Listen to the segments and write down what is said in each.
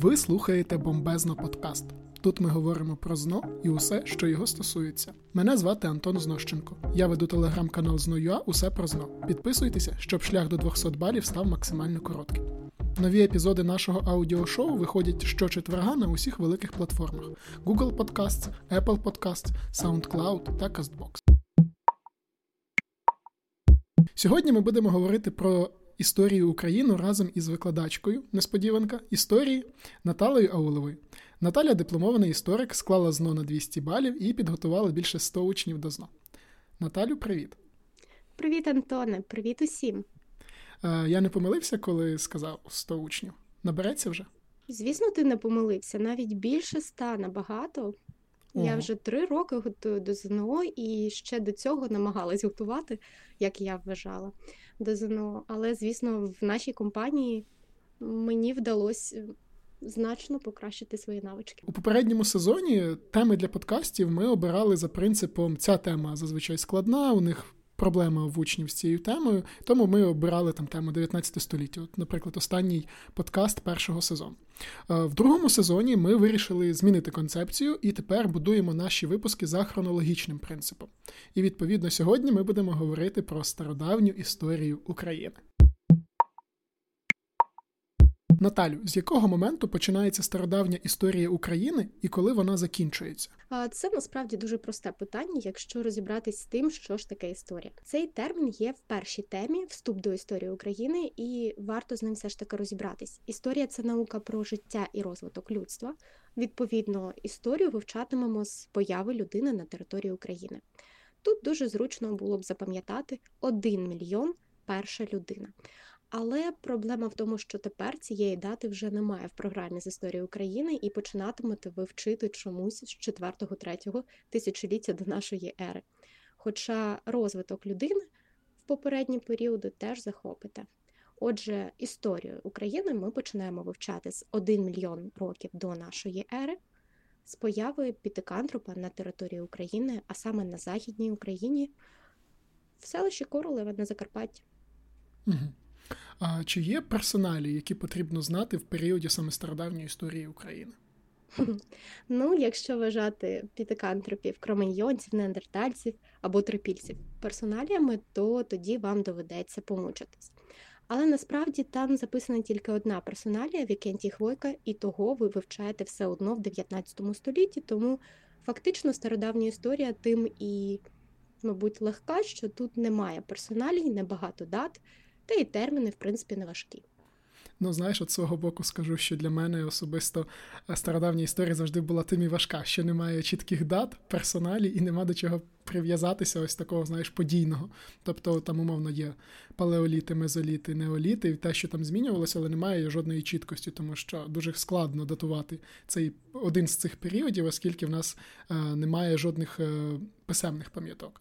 Ви слухаєте бомбезно подкаст. Тут ми говоримо про ЗНО і усе, що його стосується. Мене звати Антон Знощенко. Я веду телеграм-канал ЗНОЮА Усе про ЗНО. Підписуйтеся, щоб шлях до 200 балів став максимально коротким. Нові епізоди нашого аудіошоу виходять щочетверга на усіх великих платформах: Google Podcasts, Apple Podcasts, SoundCloud та CastBox. Сьогодні ми будемо говорити про історію України разом із викладачкою несподіванка історії Наталею Ауловою. Наталя дипломований історик, склала ЗНО на 200 балів і підготувала більше 100 учнів до ЗНО. Наталю, привіт. Привіт, Антоне, привіт усім. Е, я не помилився, коли сказав 100 учнів. Набереться вже? Звісно, ти не помилився. Навіть більше ста набагато. Ого. Я вже три роки готую до ЗНО і ще до цього намагалась готувати, як я вважала, до ЗНО. Але, звісно, в нашій компанії мені вдалося значно покращити свої навички. У попередньому сезоні теми для подкастів ми обирали за принципом: ця тема зазвичай складна, у них проблема в учнів з цією темою, тому ми обирали там тему 19 століття. От, Наприклад, останній подкаст першого сезону. Е, в другому сезоні ми вирішили змінити концепцію і тепер будуємо наші випуски за хронологічним принципом. І відповідно сьогодні ми будемо говорити про стародавню історію України. Наталю, з якого моменту починається стародавня історія України і коли вона закінчується? Це насправді дуже просте питання, якщо розібратись з тим, що ж таке історія. Цей термін є в першій темі вступ до історії України, і варто з ним все ж таки розібратись. Історія це наука про життя і розвиток людства. Відповідно, історію вивчатимемо з появи людини на території України. Тут дуже зручно було б запам'ятати один мільйон перша людина. Але проблема в тому, що тепер цієї дати вже немає в програмі з історії України і починатимете ви вчити чомусь з 4-3 тисячоліття до нашої ери. Хоча розвиток людини в попередні періоди теж захопите. Отже, історію України ми починаємо вивчати з 1 мільйон років до нашої ери, з появи пітикантропа на території України, а саме на Західній Україні, в селищі Королеве на Закарпатті. Угу. А чи є персоналі, які потрібно знати в періоді саме стародавньої історії України? Ну, якщо вважати пітикантропів, кроманьйонців, неандертальців або трипільців персоналіями, то тоді вам доведеться помучитись. Але насправді там записана тільки одна персоналія Вікентій Хвойка, і того ви вивчаєте все одно в 19 столітті, тому фактично стародавня історія тим і, мабуть, легка, що тут немає персоналій, небагато дат та й терміни, в принципі, не важкі. Ну, знаєш, от свого боку скажу, що для мене особисто е, стародавня історія завжди була тим і важка, що немає чітких дат, персоналі і нема до чого прив'язатися ось такого, знаєш, подійного. Тобто там, умовно, є палеоліти, мезоліти, неоліти, і те, що там змінювалося, але немає жодної чіткості, тому що дуже складно датувати цей один з цих періодів, оскільки в нас е, немає жодних е, писемних пам'яток.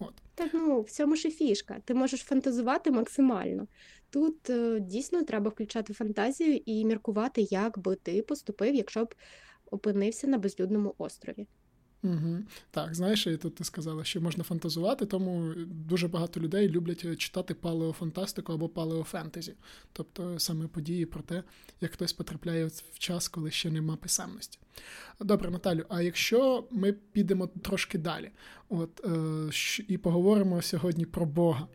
От. Так ну в цьому ж і фішка. Ти можеш фантазувати максимально. Тут е, дійсно треба включати фантазію і міркувати, як би ти поступив, якщо б опинився на безлюдному острові. Угу. Так, знаєш, і тут ти сказала, що можна фантазувати, тому дуже багато людей люблять читати палеофантастику або палеофентезі, тобто саме події про те, як хтось потрапляє в час, коли ще нема писемності. Добре, Наталю, а якщо ми підемо трошки далі, от е, і поговоримо сьогодні про Бога,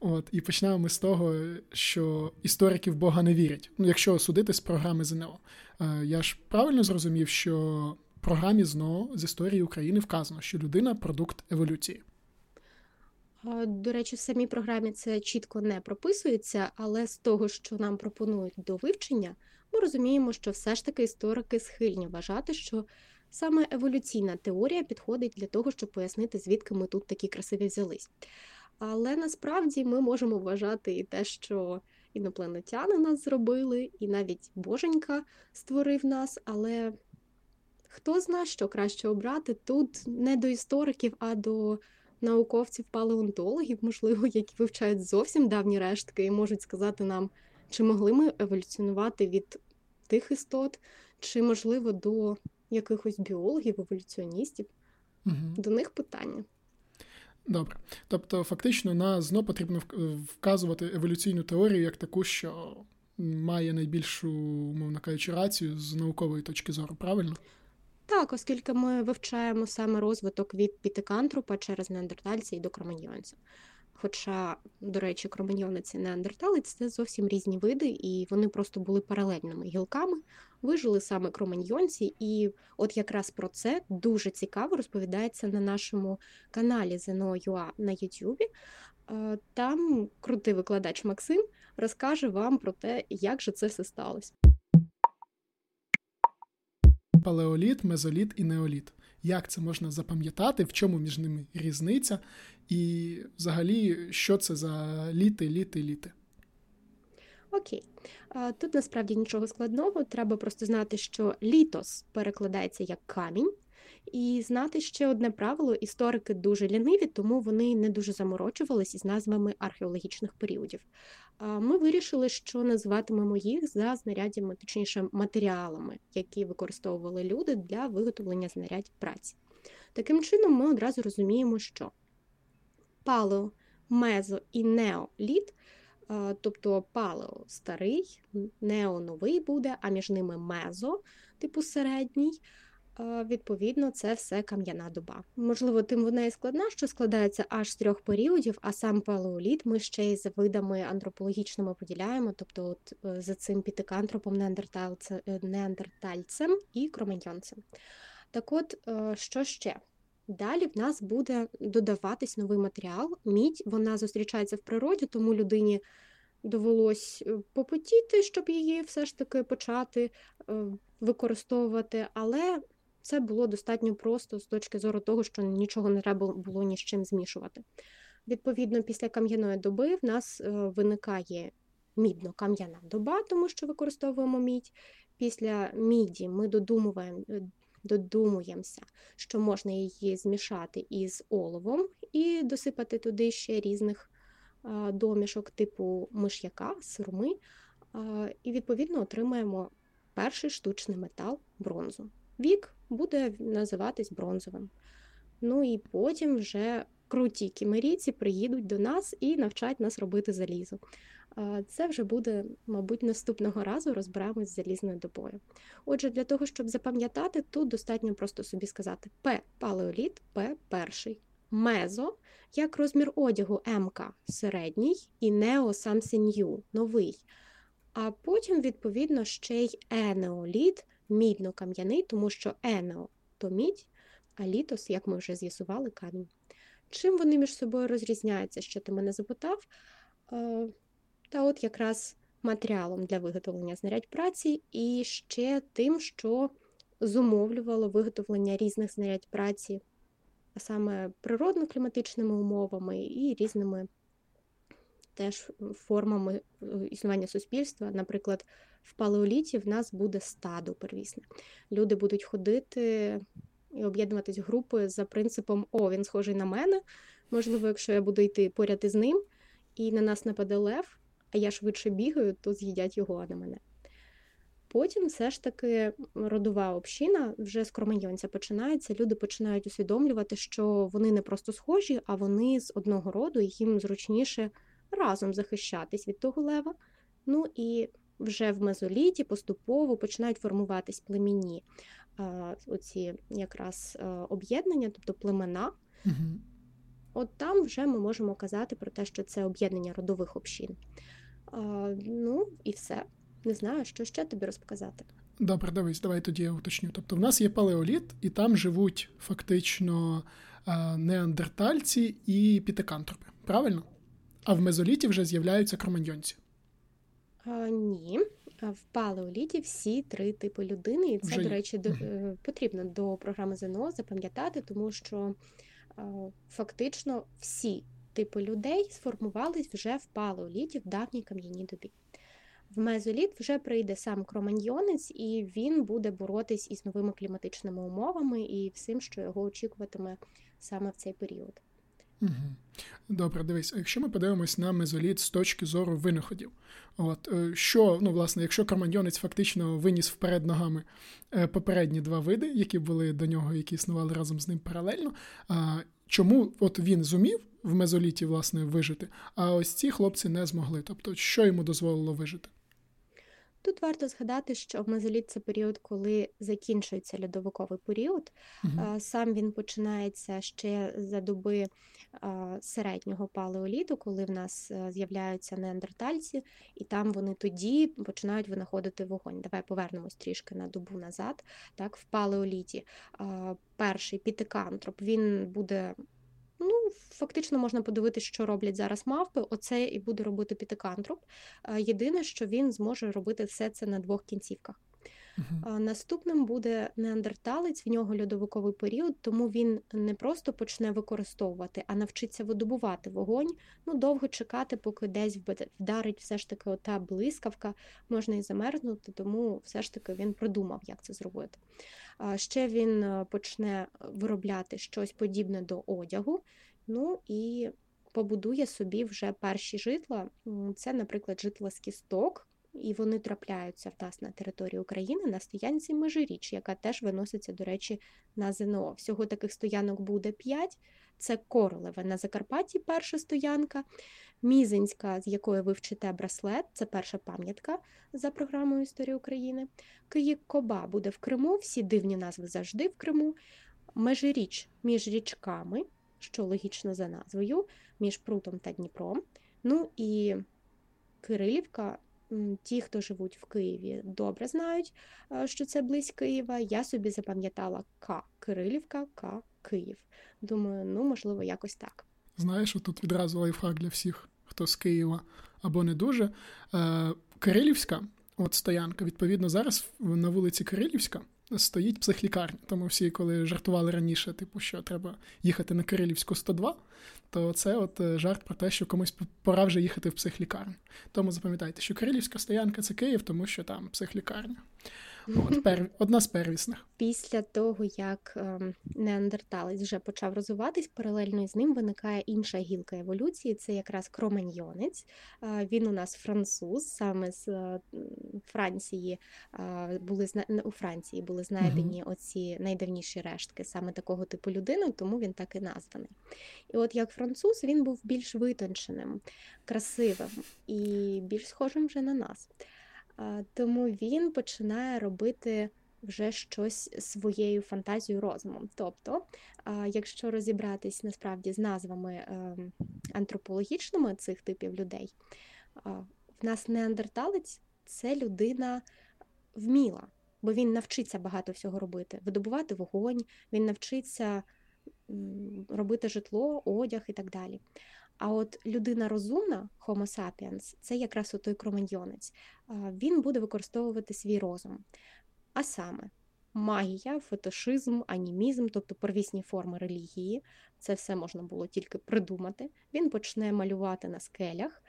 от і почнемо ми з того, що історики в Бога не вірять. Ну, якщо судити з програми ЗНО, е, я ж правильно зрозумів, що програмі ЗНО з історії України вказано, що людина продукт еволюції. До речі, в самій програмі це чітко не прописується, але з того, що нам пропонують до вивчення, ми розуміємо, що все ж таки історики схильні вважати, що саме еволюційна теорія підходить для того, щоб пояснити, звідки ми тут такі красиві взялись. Але насправді ми можемо вважати і те, що інопланетяни нас зробили, і навіть Боженька створив нас, але Хто знає, що краще обрати тут не до істориків, а до науковців-палеонтологів, можливо, які вивчають зовсім давні рештки і можуть сказати нам, чи могли ми еволюціонувати від тих істот, чи, можливо, до якихось біологів, еволюціоністів. Угу. До них питання. Добре. Тобто, фактично, на ЗНО потрібно вказувати еволюційну теорію як таку, що має найбільшу, умовно кажучи, рацію з наукової точки зору, правильно? Так, оскільки ми вивчаємо саме розвиток від пітикантропа через неандертальця і до кроманьйонця. Хоча, до речі, кроманьйонець і неандерталець це зовсім різні види, і вони просто були паралельними гілками, вижили саме кроманьйонці, і от якраз про це дуже цікаво розповідається на нашому каналі ZNO.ua на Ютубі. Е, там крутий викладач Максим розкаже вам про те, як же це все сталося. Палеоліт, мезоліт і неоліт. Як це можна запам'ятати, в чому між ними різниця, і взагалі, що це за літи, літи, літи? Окей. Тут насправді нічого складного. Треба просто знати, що літос перекладається як камінь, і знати ще одне правило: історики дуже ліниві, тому вони не дуже заморочувалися із назвами археологічних періодів. Ми вирішили, що називатимемо їх за знаряддями, точніше матеріалами, які використовували люди для виготовлення знарядь праці. Таким чином, ми одразу розуміємо, що палео, мезо і неоліт, тобто палео старий, нео новий буде, а між ними мезо, типу середній. Відповідно, це все кам'яна доба. Можливо, тим вона і складна, що складається аж з трьох періодів, а сам палеоліт ми ще й за видами антропологічними поділяємо, тобто от е, за цим пітикантропом, е, неандертальцем і кроманьйонцем. Так от, е, що ще? Далі в нас буде додаватись новий матеріал. Мідь вона зустрічається в природі, тому людині довелось попотіти, щоб її все ж таки почати використовувати. Але це було достатньо просто з точки зору того, що нічого не треба було ні з чим змішувати. Відповідно, після кам'яної доби в нас е, виникає мідно-кам'яна доба, тому що використовуємо мідь. Після міді ми додумуємо, е, додумуємося, що можна її змішати із оловом і досипати туди ще різних домішок типу миш'яка, сурми, і відповідно отримаємо перший штучний метал бронзу. Вік буде називатись бронзовим. Ну і потім вже круті кімерійці приїдуть до нас і навчать нас робити залізо. Це вже буде, мабуть, наступного разу розберемось з залізною добою. Отже, для того, щоб запам'ятати, тут достатньо просто собі сказати П палеоліт, П перший. Мезо, як розмір одягу МК середній, і нео самсінью новий. А потім, відповідно, ще й енеоліт, мідно-кам'яний, тому що енео то мідь, а літос, як ми вже з'ясували, камінь. Чим вони між собою розрізняються, що ти мене запитав? Е, та от якраз матеріалом для виготовлення знарядь праці, і ще тим, що зумовлювало виготовлення різних знарядь праці, а саме природно-кліматичними умовами і різними теж формами е, існування суспільства. Наприклад, в палеоліті в нас буде стадо первісне. Люди будуть ходити і об'єднуватись групи за принципом О, він схожий на мене. Можливо, якщо я буду йти поряд із ним, і на нас нападе лев, а я швидше бігаю, то з'їдять його, а не мене. Потім все ж таки родова община вже з кроманьйонця починається. Люди починають усвідомлювати, що вони не просто схожі, а вони з одного роду, і їм зручніше разом захищатись від того лева. Ну і вже в мезоліті поступово починають формуватись племінні оці якраз об'єднання, тобто племена. Угу. От там вже ми можемо казати про те, що це об'єднання родових общин. Ну і все. Не знаю, що ще тобі розказати. Добре, дивись, давай тоді я уточню. Тобто, в нас є палеоліт, і там живуть фактично неандертальці і пітекантропи. Правильно? А в мезоліті вже з'являються кроманьйонці. А, Ні. В палеоліті всі три типи людини, і це, вже... до речі, до, угу. потрібно до програми ЗНО запам'ятати, тому що фактично всі типи людей сформувались вже в палеоліті в давній кам'яній добі. В мезоліт вже прийде сам кроманьйонець, і він буде боротись із новими кліматичними умовами і всім, що його очікуватиме саме в цей період. Добре, дивись, а якщо ми подивимось на мезоліт з точки зору винаходів, от е, що, ну, власне, якщо кроманьйонець фактично виніс вперед ногами е, попередні два види, які були до нього, які існували разом з ним паралельно, а чому от він зумів в мезоліті власне вижити, а ось ці хлопці не змогли? Тобто, що йому дозволило вижити? Тут варто згадати, що мезоліт це період, коли закінчується льодовиковий період. Угу. Сам він починається ще за доби середнього палеоліту, коли в нас е, з'являються неандертальці, і там вони тоді починають винаходити вогонь. Давай повернемось трішки на добу назад. Так, В палеоліті перший пітикантроп він буде Ну, фактично можна подивитися, що роблять зараз мавпи. Оце і буде робити пітикантроп. Єдине, що він зможе робити все це на двох кінцівках. Uh-huh. Наступним буде неандерталець, в нього льодовиковий період, тому він не просто почне використовувати, а навчиться видобувати вогонь. Ну, довго чекати, поки десь вдарить все ж таки ота блискавка, можна і замерзнути, тому все ж таки він придумав, як це зробити. Ще він е, почне виробляти щось подібне до одягу. Ну і побудує собі вже перші житла. Це, наприклад, житла з кісток, і вони трапляються в на території України на стоянці Межиріч, яка теж виноситься, до речі, на ЗНО. Всього таких стоянок буде 5. Це Королеве на Закарпатті, перша стоянка, Мізинська, з якої ви вчите браслет, це перша пам'ятка за програмою Історії України. Київ-Коба буде в Криму, всі дивні назви завжди в Криму. Межиріч між річками, що логічно за назвою, між Прутом та Дніпром. Ну і Кирилівка. Ті, хто живуть в Києві, добре знають, що це близь Києва. Я собі запам'ятала К. Кирилівка, К. Київ. Думаю, ну можливо, якось так. Знаєш, тут відразу лайфхак для всіх, хто з Києва або не дуже. Е, Кирилівська, от стоянка, відповідно, зараз на вулиці Кирилівська стоїть психлікарня. Тому всі, коли жартували раніше, типу, що треба їхати на Кирилівську 102, то це от е, жарт про те, що комусь пора вже їхати в психлікарню. Тому запам'ятайте, що Кирилівська стоянка це Київ, тому що там психлікарня. От, пер... Одна з первісних. Після того, як ем, неандерталець вже почав розвиватись, паралельно з ним виникає інша гілка еволюції. Це якраз кроманьйонець. Він у нас француз, саме з е, Франції були у Франції були знайдені угу. оці найдавніші рештки саме такого типу людини, тому він так і названий. І от як француз він був більш витонченим, красивим і більш схожим вже на нас. Тому він починає робити вже щось своєю фантазією розумом. Тобто, якщо розібратись насправді з назвами ем, антропологічними цих типів людей, в нас неандерталець це людина вміла, бо він навчиться багато всього робити: видобувати вогонь, він навчиться робити житло, одяг і так далі. А от людина розумна, Homo sapiens, це якраз той кроманьйонець, він буде використовувати свій розум. А саме магія, фетишизм, анімізм, тобто первісні форми релігії, це все можна було тільки придумати. Він почне малювати на скелях,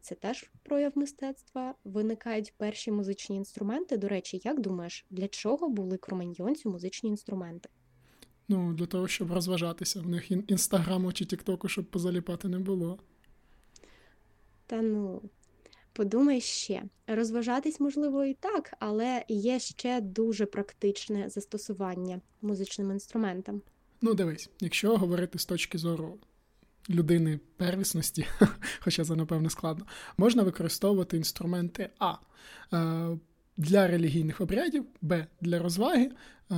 це теж прояв мистецтва. Виникають перші музичні інструменти. До речі, як думаєш, для чого були кроманьйонцю музичні інструменти? Ну, для того, щоб розважатися. В них інстаграму чи Тіктоку, щоб позаліпати не було. Та ну, подумай ще. Розважатись, можливо, і так, але є ще дуже практичне застосування музичним інструментам. Ну, дивись, якщо говорити з точки зору людини первісності, хоча це, напевно, складно, можна використовувати інструменти А е, для релігійних обрядів, Б для розваги е,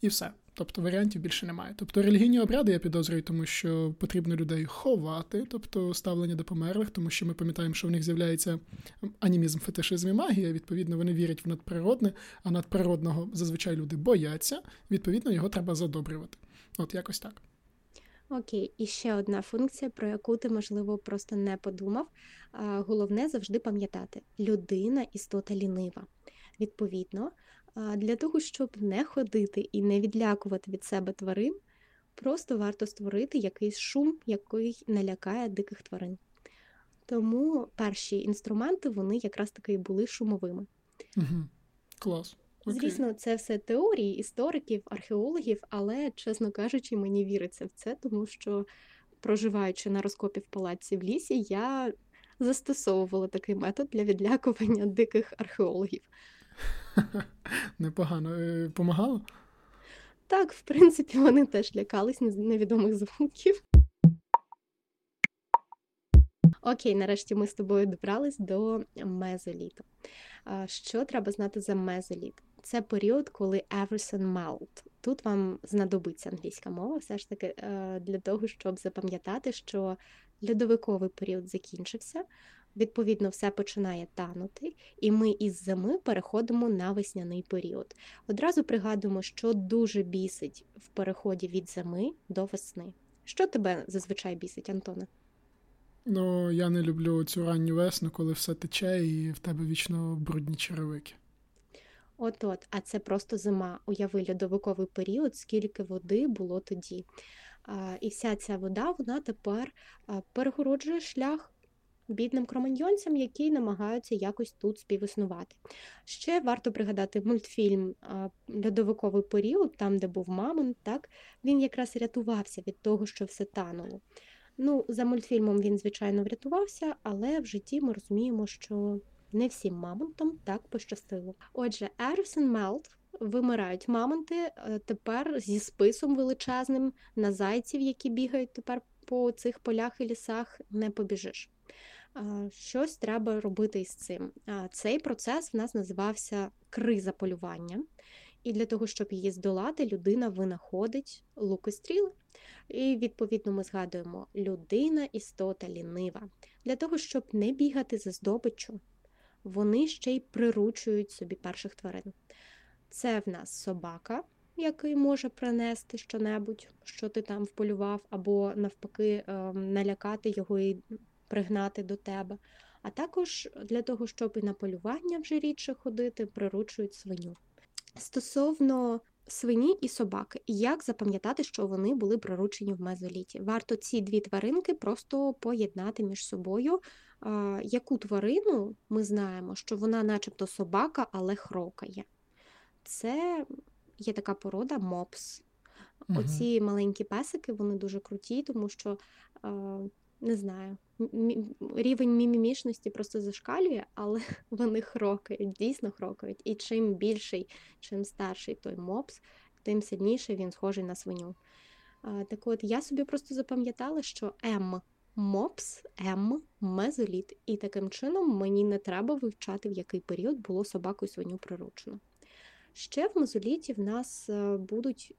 і все. Тобто варіантів більше немає. Тобто релігійні обряди я підозрюю, тому що потрібно людей ховати, тобто ставлення до померлих, тому що ми пам'ятаємо, що в них з'являється анімізм, фетишизм і магія. Відповідно, вони вірять в надприродне, а надприродного зазвичай люди бояться. Відповідно, його треба задобрювати. От якось так. Окей, і ще одна функція, про яку ти, можливо, просто не подумав. Головне завжди пам'ятати: людина істота лінива. Відповідно, для того, щоб не ходити і не відлякувати від себе тварин, просто варто створити якийсь шум, який налякає диких тварин. Тому перші інструменти вони якраз таки були шумовими. Угу. Клас. Окей. Звісно, це все теорії істориків, археологів, але, чесно кажучи, мені віриться в це, тому що, проживаючи на розкопі в палаці в лісі, я застосовувала такий метод для відлякування диких археологів. Непогано. Е, помагало? Так, в принципі, вони теж лякались невідомих звуків. Окей, нарешті ми з тобою добрались до мезоліту. Що треба знати за мезоліт? Це період, коли everything melt. Тут вам знадобиться англійська мова, все ж таки, е, для того, щоб запам'ятати, що льодовиковий період закінчився, відповідно, все починає танути, і ми із зими переходимо на весняний період. Одразу пригадуємо, що дуже бісить в переході від зими до весни. Що тебе зазвичай бісить, Антоне? Ну, я не люблю цю ранню весну, коли все тече і в тебе вічно брудні черевики. От от, а це просто зима. Уяви льодовиковий період, скільки води було тоді. І вся ця вода вона тепер перегороджує шлях бідним кроманьйонцям, які намагаються якось тут співіснувати. Ще варто пригадати мультфільм Льодовиковий період, там, де був мамонт, так він якраз рятувався від того, що все тануло. Ну, за мультфільмом він, звичайно, врятувався, але в житті ми розуміємо, що не всім мамонтам так пощастило. Отже, Ервсен Мелт вимирають мамонти е, тепер зі списом величезним на зайців, які бігають тепер по цих полях і лісах, не побіжиш. Щось треба робити із цим. Цей процес в нас називався криза полювання. І для того, щоб її здолати, людина винаходить луки стріли. І, відповідно, ми згадуємо людина, істота лінива. Для того, щоб не бігати за здобиччю, вони ще й приручують собі перших тварин. Це в нас собака, який може принести щонебудь, що ти там вполював, або навпаки, ем, налякати його і пригнати до тебе. А також для того, щоб і на полювання вже рідше ходити, приручують свиню. Стосовно свині і собаки, як запам'ятати, що вони були приручені в мезоліті? Варто ці дві тваринки просто поєднати між собою. Яку тварину ми знаємо, що вона, начебто, собака, але хрокає. Це є така порода мопс. Угу. Оці маленькі песики, вони дуже круті, тому що, не знаю, рівень мімімішності просто зашкалює, але вони хрокають, дійсно хрокають. І чим більший, чим старший той мопс, тим сильніше він схожий на свиню. Так от я собі просто запам'ятала, що М мопс, М, мезоліт, і таким чином мені не треба вивчати, в який період було собаку і свиню приручено. Ще в мезоліті в нас е, будуть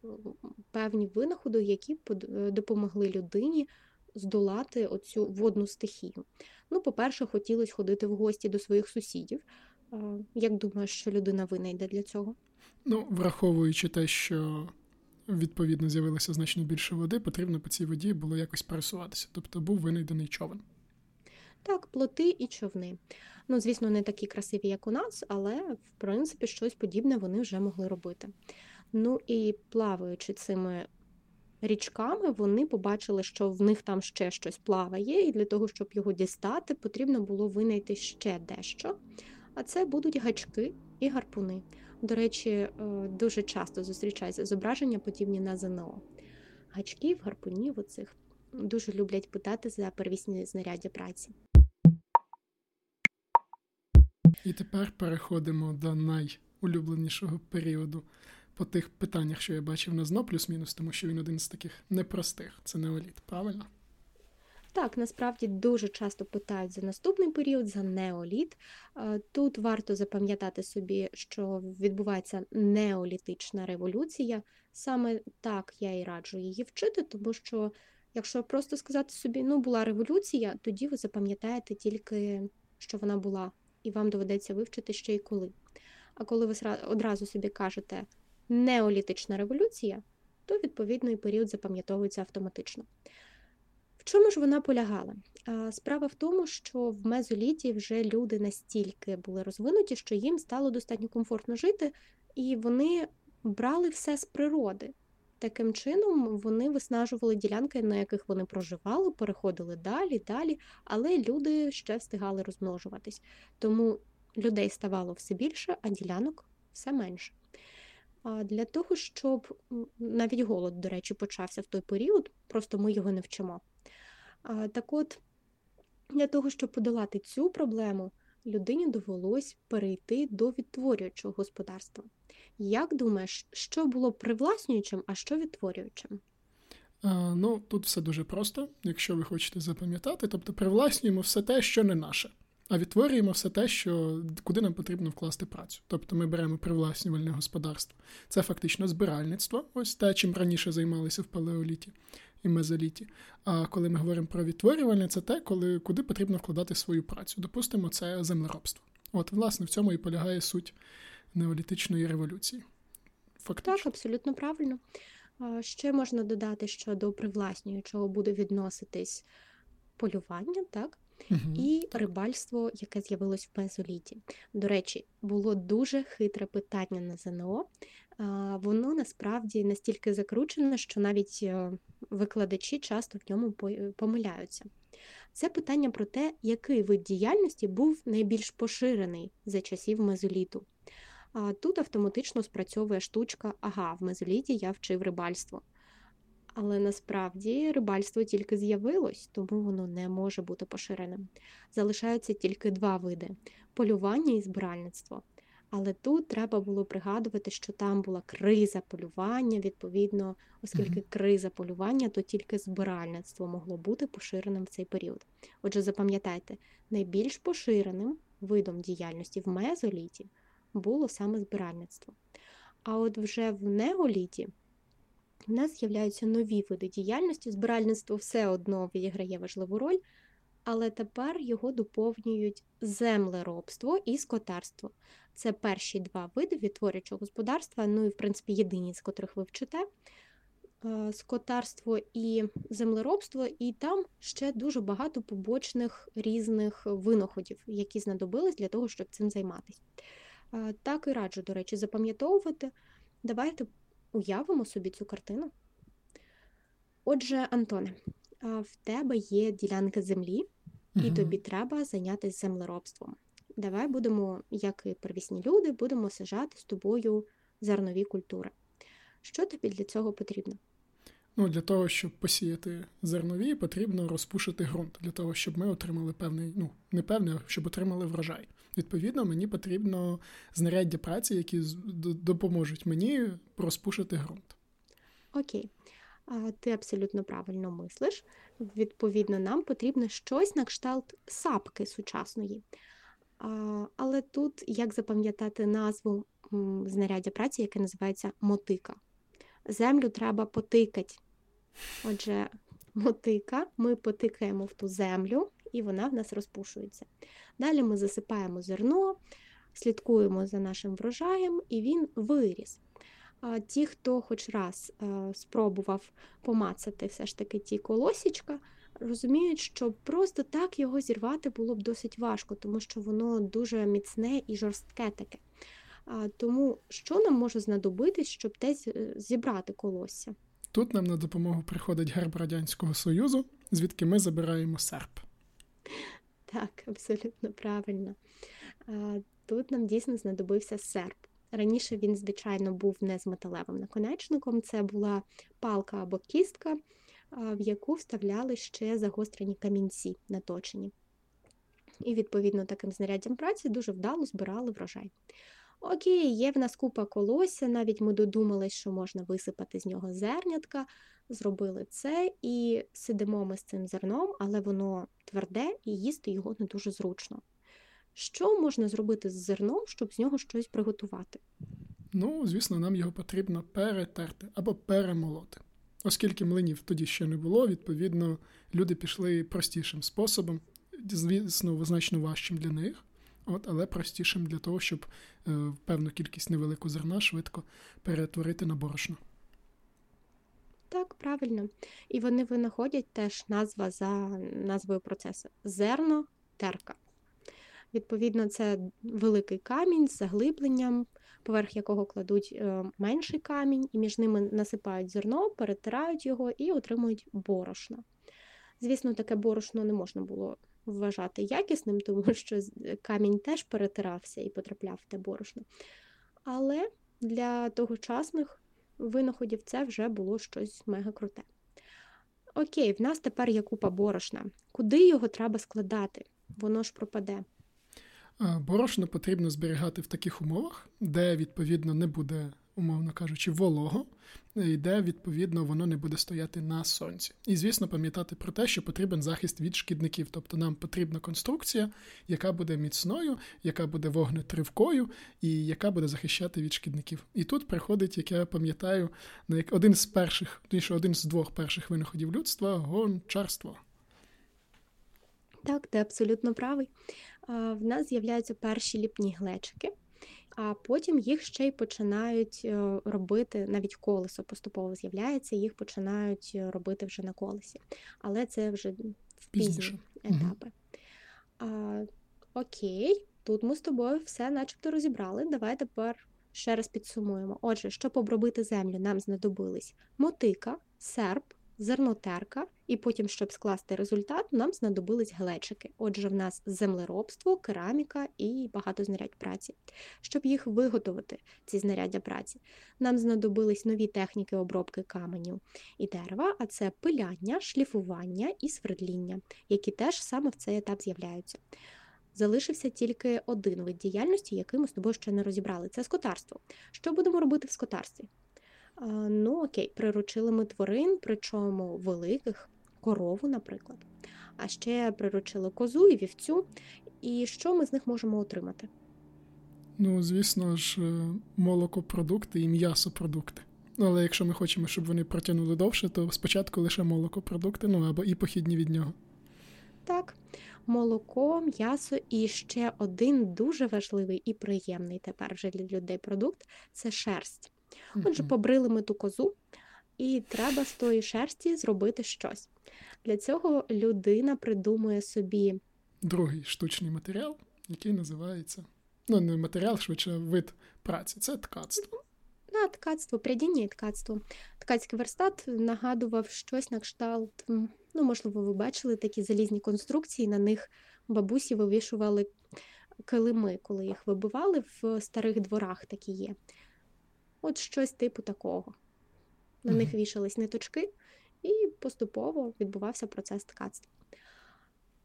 певні винаходи, які е, допомогли людині здолати оцю водну стихію. Ну, по-перше, хотілося ходити в гості до своїх сусідів. Як думаєш, що людина винайде для цього? Ну, враховуючи те, що відповідно з'явилося значно більше води, потрібно по цій воді було якось пересуватися. Тобто був винайдений човен. Так, плоти і човни. Ну, звісно, не такі красиві, як у нас, але в принципі щось подібне вони вже могли робити. Ну і плаваючи цими річками, вони побачили, що в них там ще щось плаває, і для того, щоб його дістати, потрібно було винайти ще дещо. А це будуть гачки і гарпуни. До речі, е, дуже часто зустрічаються зображення, подібні на ЗНО. Гачків, гарпунів оцих дуже люблять питати за первісні знаряддя праці. І тепер переходимо до найулюбленішого періоду по тих питаннях, що я бачив на ЗНО, плюс-мінус, тому що він один з таких непростих. Це неоліт, правильно? Так, насправді дуже часто питають за наступний період, за неоліт. Тут варто запам'ятати собі, що відбувається неолітична революція. Саме так я і раджу її вчити, тому що, якщо просто сказати собі, ну була революція, тоді ви запам'ятаєте тільки, що вона була, і вам доведеться вивчити ще й коли. А коли ви одразу собі кажете неолітична революція, то відповідний період запам'ятовується автоматично. В чому ж вона полягала? Справа в тому, що в мезоліті вже люди настільки були розвинуті, що їм стало достатньо комфортно жити, і вони брали все з природи. Таким чином, вони виснажували ділянки, на яких вони проживали, переходили далі, далі, але люди ще встигали розмножуватись. Тому людей ставало все більше, а ділянок все менше. А Для того, щоб навіть голод, до речі, почався в той період, просто ми його не вчимо. Так от, для того, щоб подолати цю проблему, людині довелось перейти до відтворюючого господарства. Як думаєш, що було привласнюючим, а що відтворюючим? Ну, тут все дуже просто, якщо ви хочете запам'ятати, тобто привласнюємо все те, що не наше, а відтворюємо все те, що куди нам потрібно вкласти працю. Тобто ми беремо привласнювальне господарство. Це фактично збиральництво, ось те, чим раніше займалися в палеоліті і мезоліті. А коли ми говоримо про відтворювальне, це те, коли куди потрібно вкладати свою працю. Допустимо, це землеробство. От, власне, в цьому і полягає суть неолітичної революції. Фактично. Так, абсолютно правильно. Ще можна додати, що до привласнюючого буде відноситись полювання, так? І рибальство, яке з'явилось в мезоліті. До речі, було дуже хитре питання на ЗНО. Воно насправді настільки закручене, що навіть е, викладачі часто в ньому помиляються. Це питання про те, який вид діяльності був найбільш поширений за часів мезоліту. А тут автоматично спрацьовує штучка, ага, в мезоліті я вчив рибальство. Але насправді рибальство тільки з'явилось, тому воно не може бути поширеним. Залишаються тільки два види полювання і збиральництво. Але тут треба було пригадувати, що там була криза полювання. Відповідно, оскільки mm-hmm. криза полювання, то тільки збиральництво могло бути поширеним в цей період. Отже, запам'ятайте, найбільш поширеним видом діяльності в мезоліті було саме збиральництво. А от вже в неоліті в нас з'являються нові види діяльності. Збиральництво все одно відіграє важливу роль, але тепер його доповнюють землеробство і скотарство. Це перші два види відтворюючого господарства, ну і, в принципі, єдині, з котрих ви вчите. Е, скотарство і землеробство, і там ще дуже багато побочних різних винаходів, які знадобились для того, щоб цим займатися. Е, так і раджу, до речі, запам'ятовувати. Давайте уявимо собі цю картину. Отже, Антоне, в тебе є ділянка землі, і угу. тобі треба зайнятися землеробством. Давай будемо, як і первісні люди, будемо сажати з тобою зернові культури. Що тобі для цього потрібно? Ну, Для того, щоб посіяти зернові, потрібно розпушити ґрунт, для того, щоб ми отримали певний, ну, не певний, а щоб отримали врожай. Відповідно, мені потрібно знаряддя праці, які допоможуть мені розпушити ґрунт. Окей. Ти абсолютно правильно мислиш. Відповідно, нам потрібно щось на кшталт сапки сучасної. Але тут як запам'ятати назву знаряддя праці, яке називається мотика. Землю треба потикати. Отже, мотика, ми потикаємо в ту землю, і вона в нас розпушується. Далі ми засипаємо зерно, слідкуємо за нашим врожаєм, і він виріс. Ті, хто хоч раз спробував помацати все ж таки ті колосічка, розуміють, що просто так його зірвати було б досить важко, тому що воно дуже міцне і жорстке таке. Тому що нам може знадобитись, щоб десь зібрати колосся? Тут нам на допомогу приходить герб Радянського Союзу, звідки ми забираємо серп. Так, абсолютно правильно. Тут нам дійсно знадобився серп. Раніше він, звичайно, був не з металевим наконечником, це була палка або кістка, в яку вставляли ще загострені камінці наточені. І, відповідно, таким знаряддям праці дуже вдало збирали врожай. Окей, є в нас купа колосся, навіть ми додумались, що можна висипати з нього зернятка, зробили це і сидимо ми з цим зерном, але воно тверде і їсти його не дуже зручно. Що можна зробити з зерном, щоб з нього щось приготувати? Ну, звісно, нам його потрібно перетерти або перемолоти. Оскільки млинів тоді ще не було, відповідно, люди пішли простішим способом, звісно, значно важчим для них, от, але простішим для того, щоб е, певну кількість невелику зерна швидко перетворити на борошно. Так, правильно. І вони винаходять теж назва за назвою процесу зерно терка. Відповідно, це великий камінь з заглибленням, поверх якого кладуть е, менший камінь, і між ними насипають зерно, перетирають його і отримують борошно. Звісно, таке борошно не можна було вважати якісним, тому що камінь теж перетирався і потрапляв в те борошно. Але для тогочасних винаходів це вже було щось мега круте. Окей, в нас тепер є купа борошна. Куди його треба складати? Воно ж пропаде. Борошно потрібно зберігати в таких умовах, де, відповідно, не буде умовно кажучи, волого, і де, відповідно, воно не буде стояти на сонці. І, звісно, пам'ятати про те, що потрібен захист від шкідників. Тобто нам потрібна конструкція, яка буде міцною, яка буде вогнетривкою і яка буде захищати від шкідників. І тут приходить, як я пам'ятаю, на один з перших, один з двох перших винаходів людства гончарство. Так, ти абсолютно правий. В нас з'являються перші ліпні глечики, а потім їх ще й починають е, робити, навіть колесо поступово з'являється, їх починають е, робити вже на колесі. Але це вже в пізні етапи. А, Окей, тут ми з тобою все начебто розібрали. Давай тепер ще раз підсумуємо. Отже, щоб обробити землю, нам знадобились мотика, серп, зернотерка, і потім, щоб скласти результат, нам знадобились глечики. Отже, в нас землеробство, кераміка і багато знарядь праці. Щоб їх виготовити, ці знаряддя праці, нам знадобились нові техніки обробки каменю і дерева, а це пиляння, шліфування і свердління, які теж саме в цей етап з'являються. Залишився тільки один вид діяльності, який ми з тобою ще не розібрали це скотарство. Що будемо робити в скотарстві? Ну, окей, приручили ми тварин, причому великих, корову, наприклад. А ще приручили козу і вівцю. І що ми з них можемо отримати? Ну, звісно ж, е, молокопродукти і м'ясопродукти. Але якщо ми хочемо, щоб вони протягнули довше, то спочатку лише молокопродукти, ну або і похідні від нього. Так, молоко, м'ясо і ще один дуже важливий і приємний тепер вже для людей продукт це шерсть. Отже, побрили ми ту козу, і треба з тої шерсті зробити щось. Для цього людина придумує собі другий штучний матеріал, який називається ну, не матеріал, швидше вид праці. Це ткацтво. На ткацтво, прядіння і ткацтво. Ткацький верстат нагадував щось на кшталт. Ну, можливо, ви бачили такі залізні конструкції, на них бабусі вивішували килими, коли їх вибивали в старих дворах такі є. От щось типу такого. На mm-hmm. них вішались ниточки, і поступово відбувався процес ткацтва.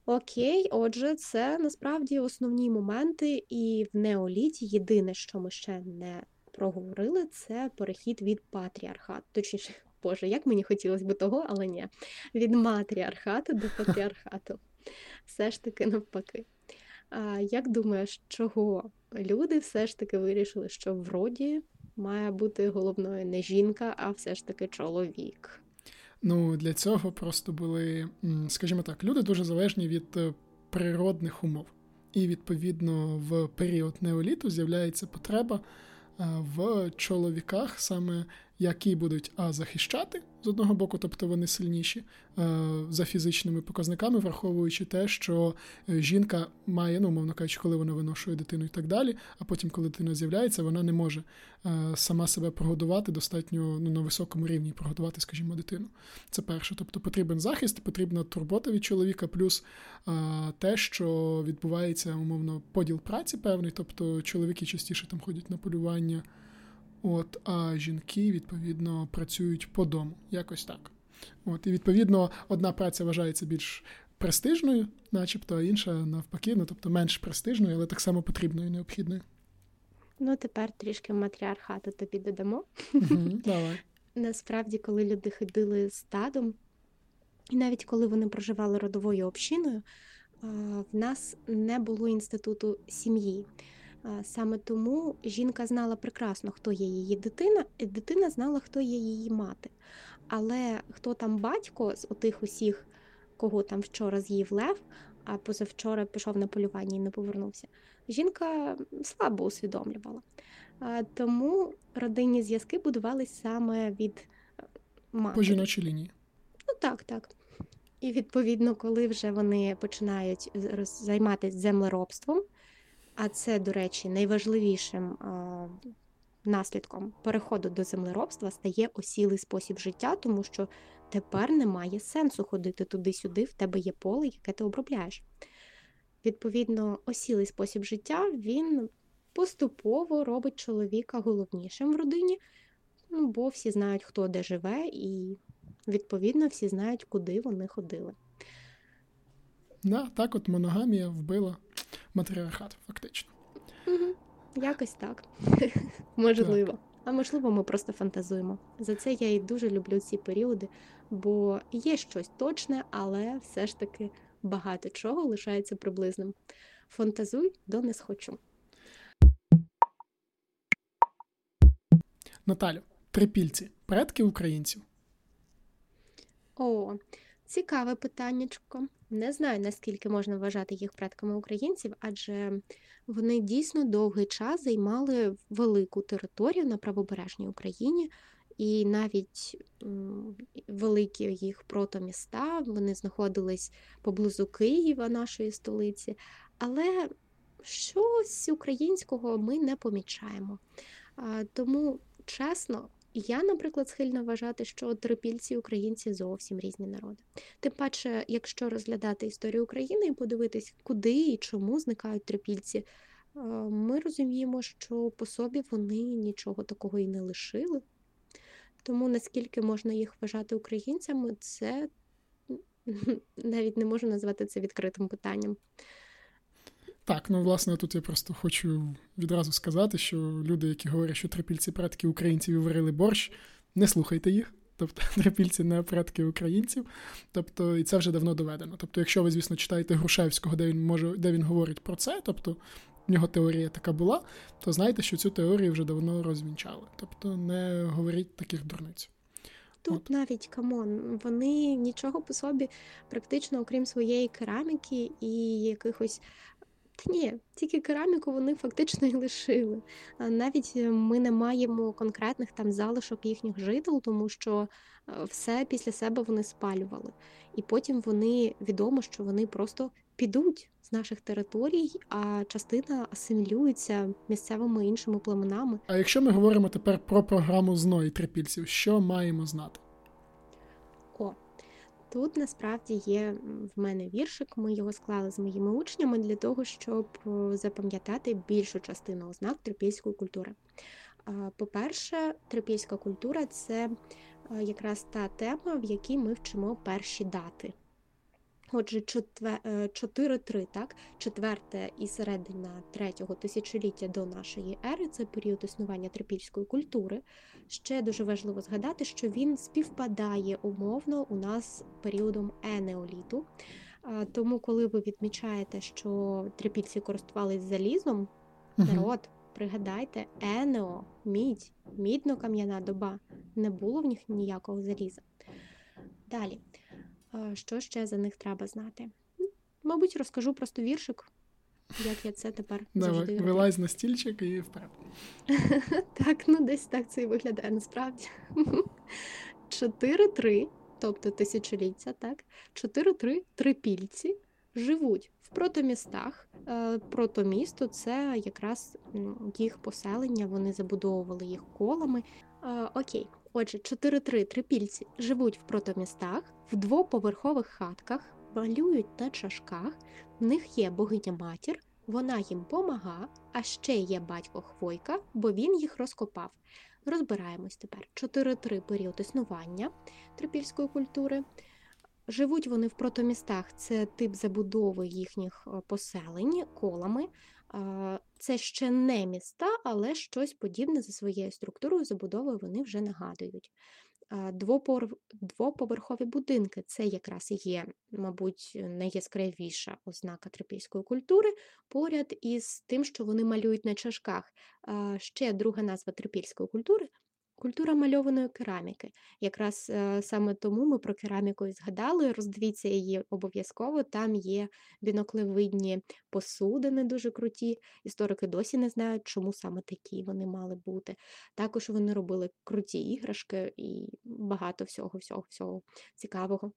Окей, отже, це насправді основні моменти, і в неоліті єдине, що ми ще не проговорили, це перехід від патріархату. Точніше, Боже, як мені хотілося б того, але ні. Від матріархату до патріархату. Все ж таки навпаки. А Як думаєш, чого люди все ж таки вирішили, що в роді має бути головною не жінка, а все ж таки чоловік. Ну, для цього просто були, скажімо так, люди дуже залежні від е, природних умов. І, відповідно, в період неоліту з'являється потреба е, в чоловіках саме які будуть а захищати з одного боку, тобто вони сильніші е, за фізичними показниками, враховуючи те, що е, жінка має, ну мовно кажучи, коли вона виношує дитину і так далі. А потім, коли дитина з'являється, вона не може е, сама себе прогодувати достатньо ну, на високому рівні прогодувати, скажімо, дитину. Це перше. Тобто потрібен захист, потрібна турбота від чоловіка, плюс те, що відбувається умовно поділ праці певний, тобто чоловіки частіше там ходять на полювання. От, А жінки, відповідно, працюють по дому. Якось так. От, І відповідно, одна праця вважається більш престижною, начебто, а інша навпаки, ну тобто менш престижною, але так само потрібною і необхідною. Ну, тепер трішки матріархату тобі додамо. Давай. Насправді, коли люди ходили стадом, і навіть коли вони проживали родовою общиною, в нас не було інституту сім'ї. Саме тому жінка знала прекрасно, хто є її дитина, і дитина знала, хто є її мати. Але хто там батько з отих усіх, кого там вчора з'їв лев, а позавчора пішов на полювання і не повернувся, жінка слабо усвідомлювала. Тому родинні зв'язки будувалися саме від е, мати. По жіночій лінії. Ну так, так. І відповідно, коли вже вони починають займатися землеробством. А це, до речі, найважливішим наслідком переходу до землеробства стає осілий спосіб життя, тому що тепер немає сенсу ходити туди-сюди, в тебе є поле, яке ти обробляєш. Відповідно, осілий спосіб життя він поступово робить чоловіка головнішим в родині, ну, бо всі знають, хто де живе, і, відповідно, всі знають, куди вони ходили. Да, Так от моногамія вбила матріархат, фактично. Угу. Якось так. Можливо. Так. А можливо, ми просто фантазуємо. За це я і дуже люблю ці періоди, бо є щось точне, але все ж таки багато чого лишається приблизним. Фантазуй до не схочу. Наталю, трипільці предки українців. О, цікаве питаннячко. Не знаю, наскільки можна вважати їх предками українців, адже вони дійсно довгий час займали велику територію на правобережній Україні, і навіть великі їх протоміста вони знаходились поблизу Києва, нашої столиці, але щось українського ми не помічаємо. Тому чесно, я, наприклад, схильна вважати, що трипільці українці зовсім різні народи. Тим паче, якщо розглядати історію України і подивитись, куди і чому зникають трипільці, е, ми розуміємо, що по собі вони нічого такого і не лишили. Тому наскільки можна їх вважати українцями, це навіть не можу назвати це відкритим питанням. Так, ну власне, тут я просто хочу відразу сказати, що люди, які говорять, що трипільці предки українців і варили борщ, не слухайте їх. Тобто трипільці не предки українців. Тобто, і це вже давно доведено. Тобто, якщо ви, звісно, читаєте Грушевського, де він може, де він говорить про це, тобто в нього теорія така була, то знайте, що цю теорію вже давно розвінчали. Тобто не говоріть таких дурниць. Тут От. навіть come on, вони нічого по собі, практично, окрім своєї кераміки і якихось та ні, тільки кераміку вони фактично і лишили. Навіть е, ми не маємо конкретних там залишок їхніх жител, тому що е, все після себе вони спалювали. І потім вони відомо, що вони просто підуть з наших територій, а частина асимілюється місцевими іншими племенами. А якщо ми говоримо тепер про програму зної трипільців, що маємо знати? Тут насправді є в мене віршик, ми його склали з моїми учнями для того, щоб запам'ятати більшу частину ознак трипільської культури. По-перше, трипільська культура це якраз та тема, в якій ми вчимо перші дати. Отже, 4-3, е, так, четверте і середина третього тисячоліття до нашої ери це період існування трипільської культури. Ще дуже важливо згадати, що він співпадає умовно у нас періодом енеоліту. Тому, коли ви відмічаєте, що трипільці користувалися залізом, народ, пригадайте, енео, мідь, мідно-кам'яна доба, не було в них ніякого заліза. Далі. Що ще за них треба знати? Мабуть, розкажу просто віршик, як я це тепер Давай, завжди роблю. Вилазь на стільчик і вперед. Так, ну десь так це і виглядає насправді. 4-3, тобто тисячоліття, так? 4-3 трипільці живуть в протомістах. Е, протомісто це якраз їх поселення, вони забудовували їх колами. Е, окей, Отже, 4-3 трипільці живуть в протомістах, в двоповерхових хатках, малюють на чашках, в них є богиня матір, вона їм помага, а ще є батько Хвойка, бо він їх розкопав. Розбираємось тепер. 4-3 період існування трипільської культури. Живуть вони в протомістах, це тип забудови їхніх е, поселень колами. Це ще не міста, але щось подібне за своєю структурою забудовою вони вже нагадують. Двоповерхові будинки це якраз і є, мабуть, найяскравіша ознака трипільської культури, поряд із тим, що вони малюють на чашках. Ще друга назва трипільської культури Культура мальованої кераміки. Якраз е, саме тому ми про кераміку і згадали. Роздивіться її обов'язково. Там є біноклевидні посудини дуже круті. Історики досі не знають, чому саме такі вони мали бути. Також вони робили круті іграшки і багато всього, всього, всього цікавого.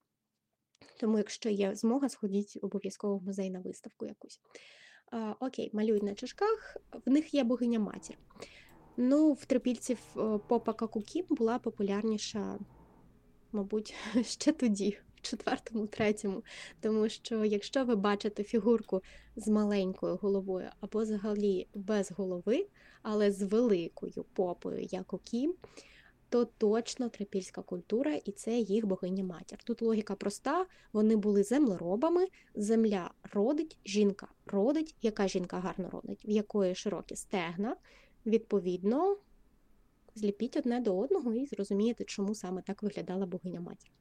Тому, якщо є змога, сходіть обов'язково в музей на виставку якусь. Окей, малюють на чашках, в них є богиня матір. Ну, в трипільців е, попа Какукім була популярніша, мабуть, ще тоді, в четвертому, третьому. Тому що, якщо ви бачите фігурку з маленькою головою або взагалі без голови, але з великою попою, як у Кім, то точно трипільська культура і це їх богиня матір. Тут логіка проста: вони були землеробами, земля родить, жінка родить. Яка жінка гарно родить, в якої широкі стегна. Відповідно, Зліпіть одне до одного і зрозумієте, чому саме так виглядала богиня матір.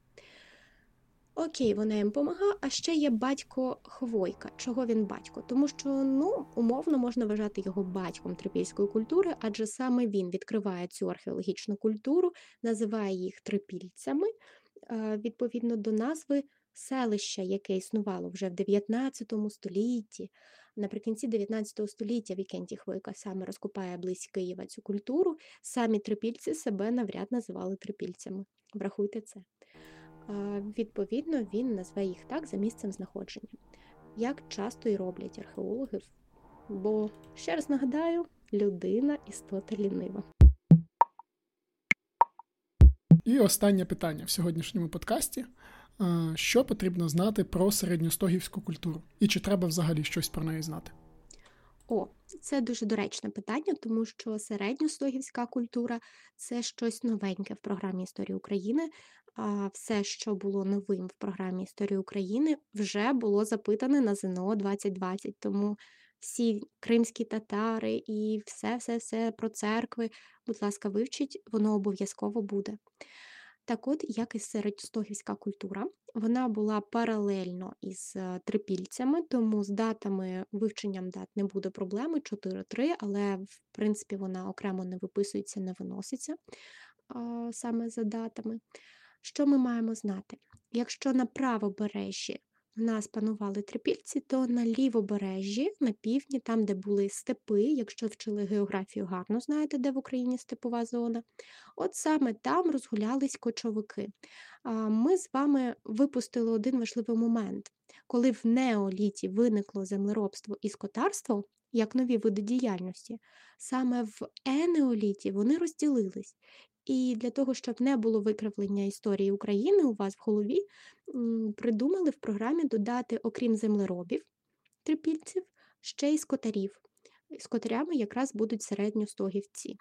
Окей, вона їм допомагає, а ще є батько Хвойка. Чого він батько? Тому що ну умовно можна вважати його батьком трипільської культури, адже саме він відкриває цю археологічну культуру, називає їх трипільцями відповідно до назви селища, яке існувало вже в 19 столітті. Наприкінці 19 століття Вікентій Хвойка саме розкопає близько Києва цю культуру. Самі трипільці себе навряд називали трипільцями. Врахуйте це. Відповідно, він назве їх так за місцем знаходження, як часто і роблять археологи. Бо, ще раз нагадаю, людина істота лінива. І останнє питання в сьогоднішньому подкасті: що потрібно знати про середньостогівську культуру? І чи треба взагалі щось про неї знати? О, це дуже доречне питання, тому що середньостогівська культура це щось новеньке в програмі історії України. А все, що було новим в програмі історії України, вже було запитане на ЗНО 2020. Тому всі кримські татари і все-все-все про церкви, будь ласка, вивчіть, воно обов'язково буде. Так от, як і середньостогівська культура, вона була паралельно із е, трипільцями, тому з датами, вивченням дат не буде проблеми 4-3, але, в принципі, вона окремо не виписується, не виноситься саме за датами. Що ми маємо знати? Якщо на правобережжі в нас панували трипільці, то на лівобережжі, на півдні, там, де були степи, якщо вчили географію, гарно знаєте, де в Україні степова зона, от саме там розгулялись кочовики. Ми з вами випустили один важливий момент. Коли в неоліті виникло землеробство і скотарство, як нові види діяльності, саме в енеоліті вони розділились. І для того, щоб не було викривлення історії України у вас в голові, придумали в програмі додати, окрім землеробів, трипільців, ще й скотарів. Скотарями якраз будуть середньостогівці.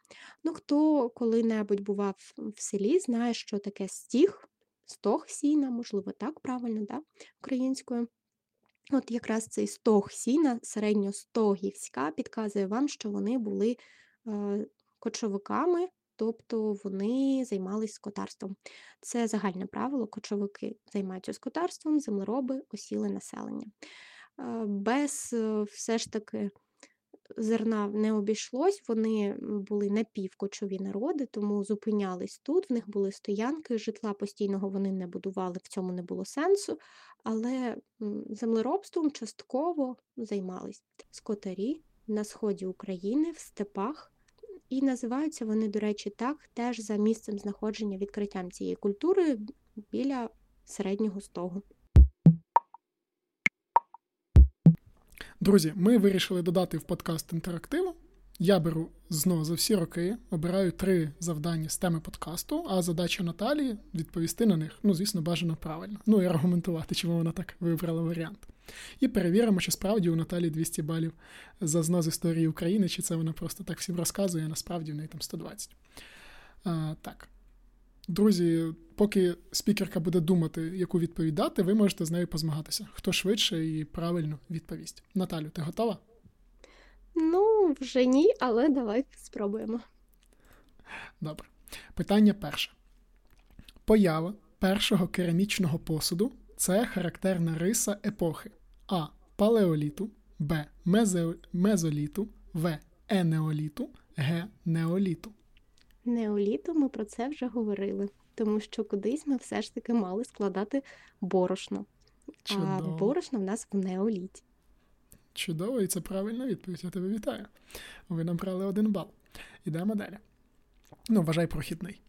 Ну, хто коли-небудь бував в селі, знає, що таке стіг, стог сіна, можливо, так правильно, да, українською. От якраз цей стог сіна, середньостогівська, підказує вам, що вони були е, кочовиками тобто вони займалися скотарством. Це загальне правило, кочовики займаються скотарством, землероби, осіле населення. Без е, все ж таки зерна не обійшлось, вони були напівкочові народи, тому зупинялись тут, в них були стоянки, житла постійного вони не будували, в цьому не було сенсу, але землеробством частково займались скотарі на сході України в степах. І називаються вони, до речі, так, теж за місцем знаходження відкриттям цієї культури біля середнього стогу. Друзі, ми вирішили додати в подкаст інтерактиву. Я беру знову за всі роки, обираю три завдання з теми подкасту, а задача Наталії відповісти на них. Ну, звісно, бажано правильно. Ну і аргументувати, чому вона так вибрала варіант. І перевіримо, чи справді у Наталі 200 балів за знос історії України, чи це вона просто так всім розказує, а насправді в неї там 120. А, Так. Друзі, поки спікерка буде думати, яку відповідь дати, ви можете з нею позмагатися. Хто швидше і правильно відповість. Наталю, ти готова? Ну, вже ні, але давай спробуємо. Добре. Питання перше. Поява першого керамічного посуду це характерна риса епохи А. Палеоліту, Б. Мезоліту, В. Енеоліту, Г. Неоліту. Неоліту ми про це вже говорили, тому що кудись ми все ж таки мали складати борошно. Чудово. А борошно в нас в неоліті. Чудово, і це правильна відповідь. Я тебе вітаю. Ви набрали один бал. Ідемо далі. Ну, вважай прохідний.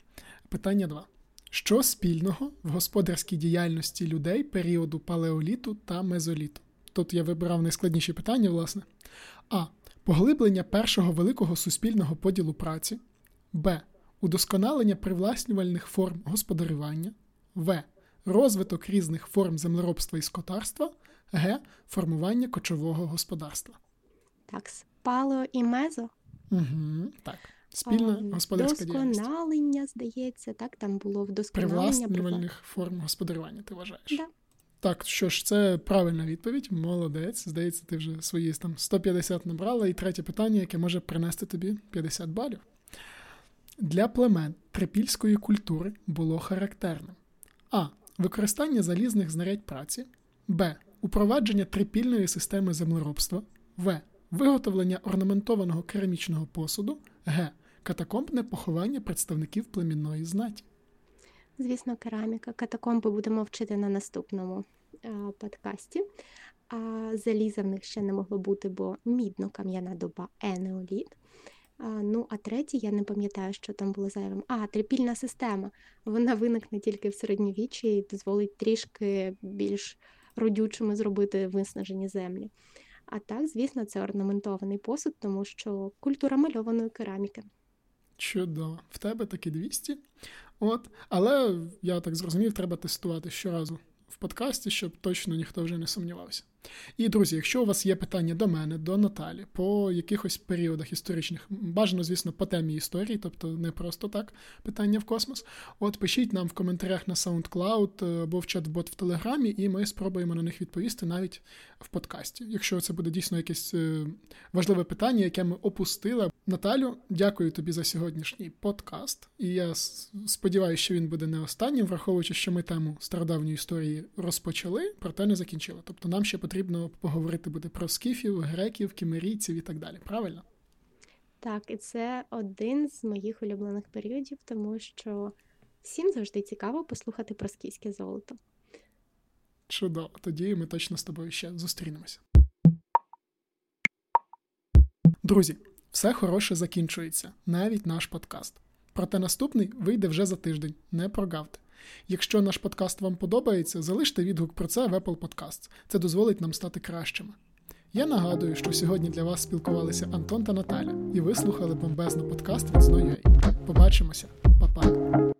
Питання 2. Що спільного в господарській діяльності людей періоду палеоліту та мезоліту? Тут я вибирав найскладніші питання, власне. А. Поглиблення першого великого суспільного поділу праці. Б. Удосконалення привласнювальних форм господарювання. В. Розвиток різних форм землеробства і скотарства. Г. Формування кочового господарства. Так, палео і мезо. Угу, Так. Спільна господарська діяльність. Досконалення, здається, так, там було вдосконалення. Привласнювальних форм господарювання, ти вважаєш? Да. Так, що ж, це правильна відповідь, молодець. Здається, ти вже свої там 150 набрала. І третє питання, яке може принести тобі 50 балів. для племен трипільської культури було характерним? А. Використання залізних знарядь праці, Б. Упровадження трипільної системи землеробства, В. Виготовлення орнаментованого керамічного посуду, Г. Катакомбне поховання представників племінної знаті. Звісно, кераміка. Катакомби будемо вчити на наступному е, подкасті. А заліза в них ще не могло бути, бо мідно-кам'яна доба енеоліт. А, ну, а третє, я не пам'ятаю, що там було зайвим. А, трипільна система. Вона виникне тільки в середньовіччі і дозволить трішки більш родючими зробити виснажені землі. А так, звісно, це орнаментований посуд, тому що культура мальованої кераміки. Чудово, в тебе таки 200. От, але я так зрозумів, треба тестувати щоразу в подкасті, щоб точно ніхто вже не сумнівався. І, друзі, якщо у вас є питання до мене, до Наталі, по якихось періодах історичних, бажано, звісно, по темі історії, тобто не просто так питання в космос, от пишіть нам в коментарях на SoundCloud е, або в чат-бот в Телеграмі, і ми спробуємо на них відповісти навіть в подкасті. Якщо це буде дійсно якесь е, важливе питання, яке ми опустили. Наталю, дякую тобі за сьогоднішній подкаст. І я сподіваюся, що він буде не останнім, враховуючи, що ми тему стародавньої історії розпочали, проте не закінчили. Тобто нам ще потрібно поговорити буде про скіфів, греків, кімерійців і так далі. Правильно? Так, і це один з моїх улюблених періодів, тому що всім завжди цікаво послухати про скіфське золото. Чудово, тоді ми точно з тобою ще зустрінемося. Друзі, все хороше закінчується, навіть наш подкаст. Проте наступний вийде вже за тиждень, не прогавте. Якщо наш подкаст вам подобається, залиште відгук про це в Apple Podcasts. Це дозволить нам стати кращими. Я нагадую, що сьогодні для вас спілкувалися Антон та Наталя, і ви слухали бомбезно подкаст від Zno.ua. Побачимося, Па-па!